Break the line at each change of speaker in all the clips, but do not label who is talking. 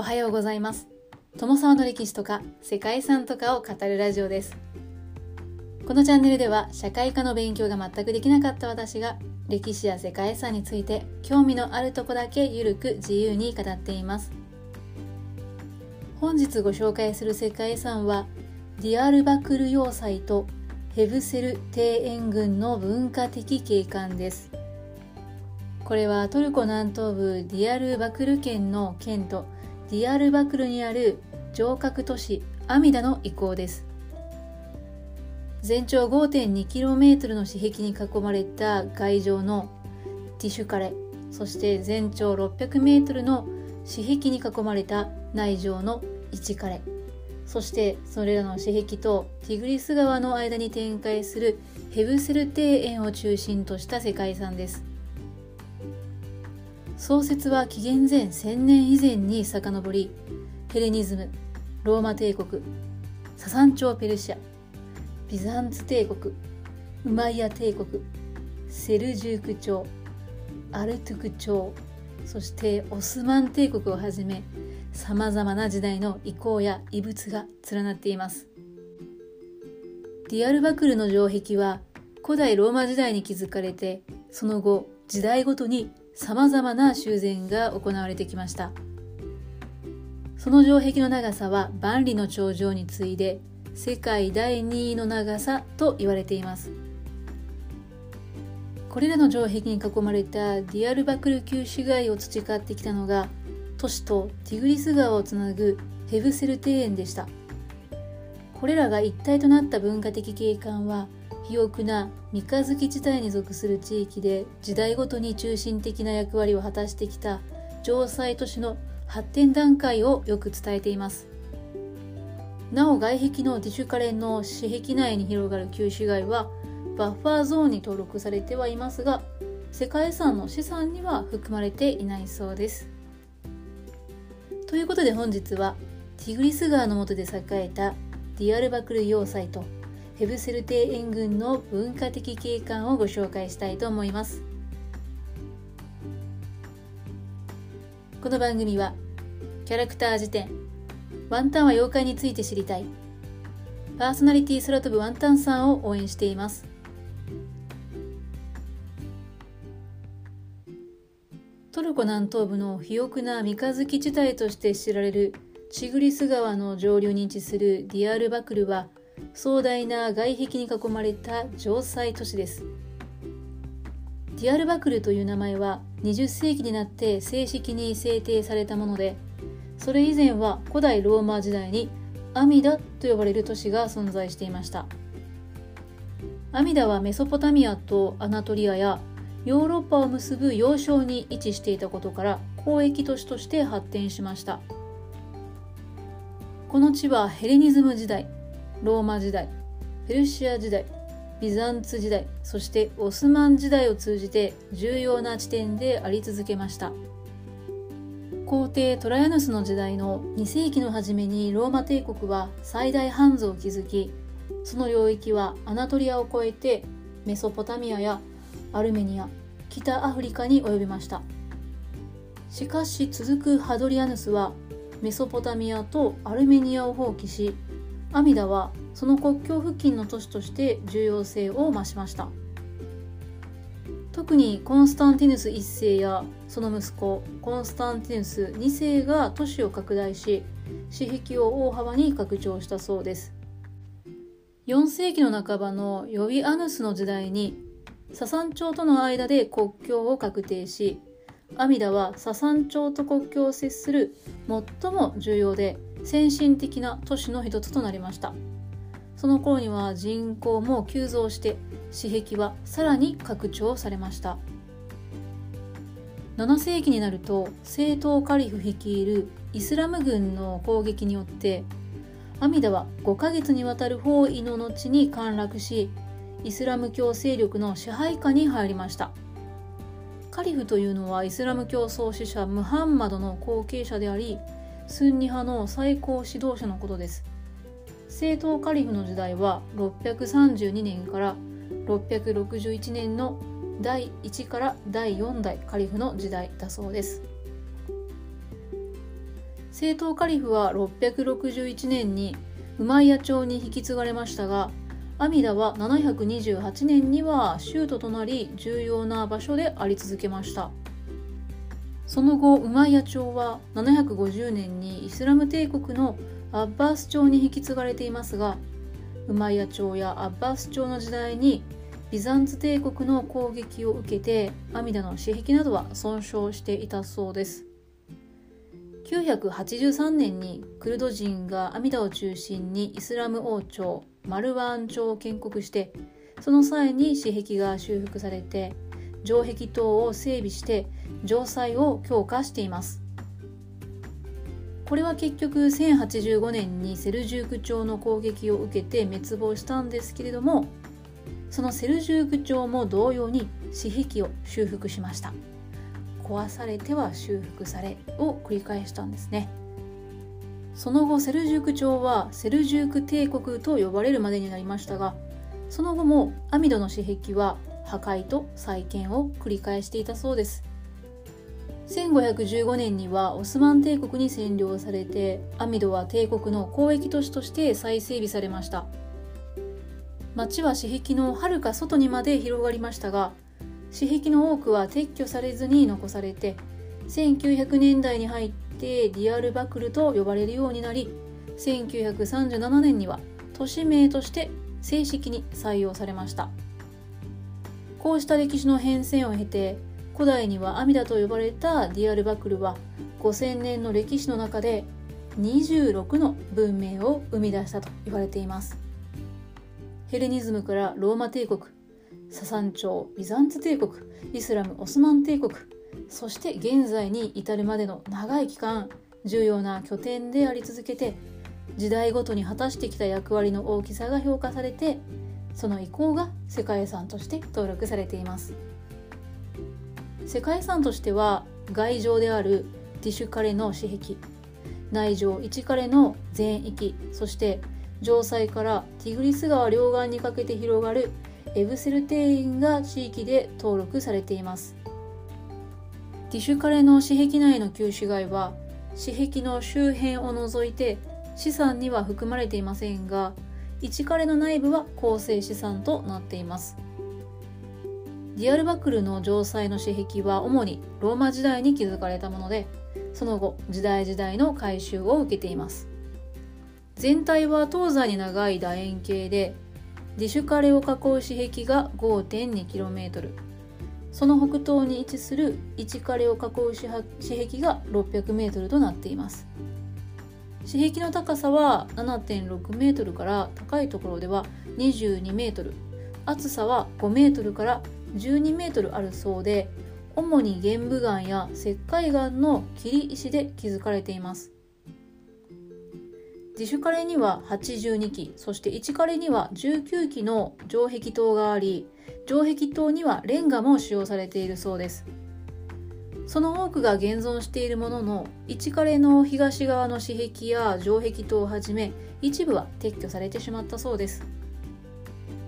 おはようございます。友沢の歴史とか世界遺産とかを語るラジオです。このチャンネルでは社会科の勉強が全くできなかった私が歴史や世界遺産について興味のあるとこだけゆるく自由に語っています。本日ご紹介する世界遺産はディアルバクル要塞とヘブセル庭園群の文化的景観です。これはトルコ南東部ディアルバクル県の県とディアルバクルにある城郭都市アミダの遺構です。全長 5.2km の私壁に囲まれた外城のティシュカレそして全長 600m の私壁に囲まれた内城の1カレそしてそれらの私壁とティグリス川の間に展開するヘブセル庭園を中心とした世界遺産です。創設は紀元前1000年以前に遡りヘレニズムローマ帝国ササン朝ペルシャビザンツ帝国ウマイヤ帝国セルジューク朝アルトゥク朝そしてオスマン帝国をはじめさまざまな時代の遺構や遺物が連なっています。ディアルバクルの城壁は古代ローマ時代に築かれてその後時代ごとに様々な修繕が行われてきました。その城壁の長さは万里の長城に次いで世界第2位の長さと言われています。これらの城壁に囲まれたディアルバクル旧市街を培ってきたのが都市とティグリス川をつなぐヘブセル庭園でした。これらが一体となった文化的景観は肥沃な三日月地帯に属する地域で時代ごとに中心的な役割を果たしてきた城塞都市の発展段階をよく伝えています。なお外壁のディシュカレンの私壁内に広がる旧市街はバッファーゾーンに登録されてはいますが世界遺産の資産には含まれていないそうです。ということで本日はティグリス川の下で栄えたディアルバクル要塞とヘブセル庭園群の文化的景観をご紹介したいと思います。この番組はキャラクター辞典ワンタンは妖怪について知りたいパーソナリティ空飛ぶワンタンさんを応援しています。トルコ南東部の肥沃な三日月地帯として知られるチグリス川の上流に位置するディアールバクルは壮大な外壁に囲まれた城塞都市です。ディアルバクルという名前は20世紀になって正式に制定されたものでそれ以前は古代ローマ時代にアミダと呼ばれる都市が存在していました。アミダはメソポタミアとアナトリアやヨーロッパを結ぶ要衝に位置していたことから交易都市として発展しました。この地はヘレニズム時代ローマ時代ペルシア時代ビザンツ時代そしてオスマン時代を通じて重要な地点であり続けました。皇帝トラヤヌスの時代の2世紀の初めにローマ帝国は最大ハンズを築きその領域はアナトリアを越えてメソポタミアやアルメニア北アフリカに及びました。しかし続くハドリアヌスはメソポタミアとアルメニアを放棄し阿弥陀はその国境付近の都市として重要性を増しました。特にコンスタンティヌス1世やその息子コンスタンティヌス2世が都市を拡大し私壁を大幅に拡張したそうです。4世紀の半ばのヨビアヌスの時代にササン朝との間で国境を確定し阿弥陀はササン朝と国境を接する最も重要で先進的な都市の一つとなりました。その頃には人口も急増して私壁はさらに拡張されました。7世紀になると正統カリフ率いるイスラム軍の攻撃によって阿弥陀は5ヶ月にわたる包囲の後に陥落しイスラム教勢力の支配下に入りました。カリフというのはイスラム教創始者ムハンマドの後継者でありスンニ派の最高指導者のことです。正統カリフの時代は632年から661年の第1から第4代カリフの時代だそうです。正統カリフは661年にウマイヤ朝に引き継がれましたが阿弥陀は728年には州都となり重要な場所であり続けました。その後ウマイヤ朝は750年にイスラム帝国のアッバース朝に引き継がれていますがウマイヤ朝やアッバース朝の時代にビザンツ帝国の攻撃を受けて阿弥陀の私壁などは損傷していたそうです。983年にクルド人が阿弥陀を中心にイスラム王朝マルワーン朝を建国してその際に私壁が修復されて城壁等を整備して城塞を強化しています。これは結局1085年にセルジューク朝の攻撃を受けて滅亡したんですけれどもそのセルジューク朝も同様に私壁を修復しました。壊されては修復されを繰り返したんですね。その後セルジューク朝はセルジューク帝国と呼ばれるまでになりましたがその後もアミドの私壁は破壊と再建を繰り返していたそうです。1515年にはオスマン帝国に占領されてアミドは帝国の交易都市として再整備されました。町は私壁のはるか外にまで広がりましたが私壁の多くは撤去されずに残されて1900年代に入ってディアルバクルと呼ばれるようになり1937年には都市名として正式に採用されました。こうした歴史の変遷を経て古代には阿弥陀と呼ばれたディアルバクルは5000年の歴史の中で26の文明を生み出したと言われています。ヘレニズムからローマ帝国ササン朝ビザンツ帝国イスラムオスマン帝国そして現在に至るまでの長い期間重要な拠点であり続けて時代ごとに果たしてきた役割の大きさが評価されてその遺構が世界遺産として登録されています。世界遺産としては外城であるティシュカレの私壁内城1カレの全域そして城塞からティグリス川両岸にかけて広がるエブセルテインが地域で登録されています。ティシュカレの私壁内の旧市街は私壁の周辺を除いて資産には含まれていませんが1カレの内部は構成資産となっています。ディアルバクルの城塞の私壁は主にローマ時代に築かれたものでその後時代時代の改修を受けています。全体は東西に長い楕円形でディシュカレを囲う私壁が 5.2km その北東に位置する1カレを囲う私壁が 600m となっています。壁の高さは 7.6m から高いところでは 22m 厚さは 5m から 12m あるそうで主に玄武岩や石灰岩の切り石で築かれています。自主カレには82基そして1カレには19基の城壁塔があり城壁塔にはレンガも使用されているそうです。その多くが現存しているものの1カレの東側の私壁や城壁塔をはじめ一部は撤去されてしまったそうです。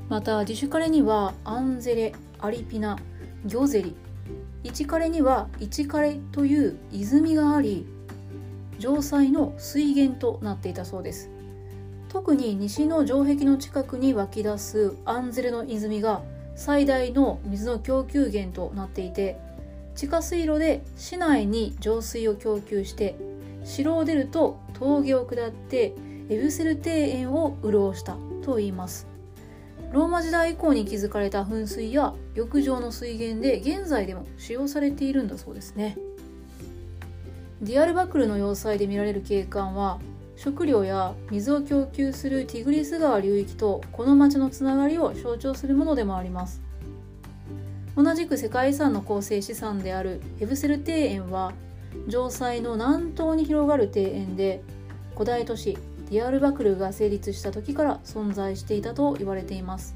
またディシュカレにはアンゼレアリピナギョゼリ。1カレには1カレという泉があり城塞の水源となっていたそうです。特に西の城壁の近くに湧き出すアンゼルの泉が最大の水の供給源となっていて地下水路で市内に浄水を供給して城を出ると峠を下ってエブセル庭園を潤したといいます。ローマ時代以降に築かれた噴水や浴場の水源で現在でも使用されているんだそうですね。ディアルバクルの要塞で見られる景観は食料や水を供給するティグリス川流域とこの町のつながりを象徴するものでもあります。同じく世界遺産の構成資産であるヘブセル庭園は城塞の南東に広がる庭園で古代都市ディアルバクルが成立した時から存在していたと言われています。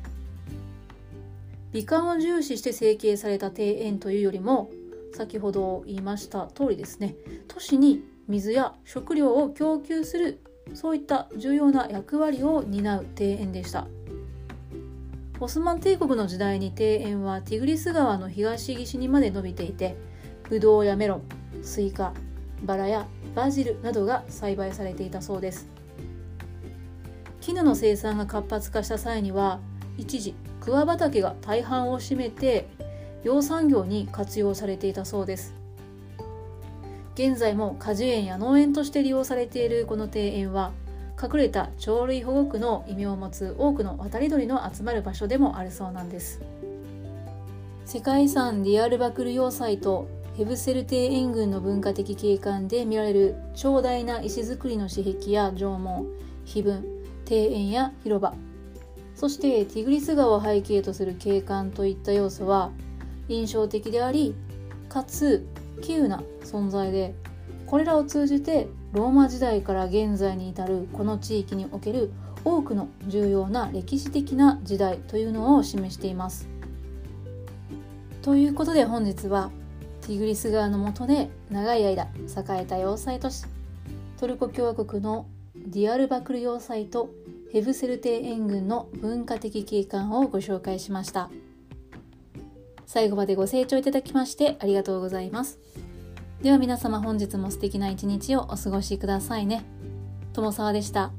美観を重視して成形された庭園というよりも先ほど言いました通りですね都市に水や食料を供給するそういった重要な役割を担う庭園でした。オスマン帝国の時代に庭園はティグリス川の東岸にまで伸びていてブドウやメロンスイカバラやバジルなどが栽培されていたそうです。絹の生産が活発化した際には一時桑畑が大半を占めて養蚕業に活用されていたそうです。現在も果樹園や農園として利用されているこの庭園は隠れた鳥類保護区の異名を持つ多くの渡り鳥の集まる場所でもあるそうなんです。世界遺産ディアルバクル要塞とヘブセル庭園群の文化的景観で見られる長大な石造りの石壁や縄文碑文庭園や広場。そしてティグリス川を背景とする景観といった要素は印象的でありかつ稀有な存在でこれらを通じてローマ時代から現在に至るこの地域における多くの重要な歴史的な時代というのを示しています。ということで本日はティグリス川の下で長い間栄えた要塞都市トルコ共和国のディアルバクル要塞とヘブセルテ塩群の文化的景観をご紹介しました最後までご清聴いただきましてありがとうございますでは皆様本日も素敵な一日をお過ごしくださいね。友沢でした。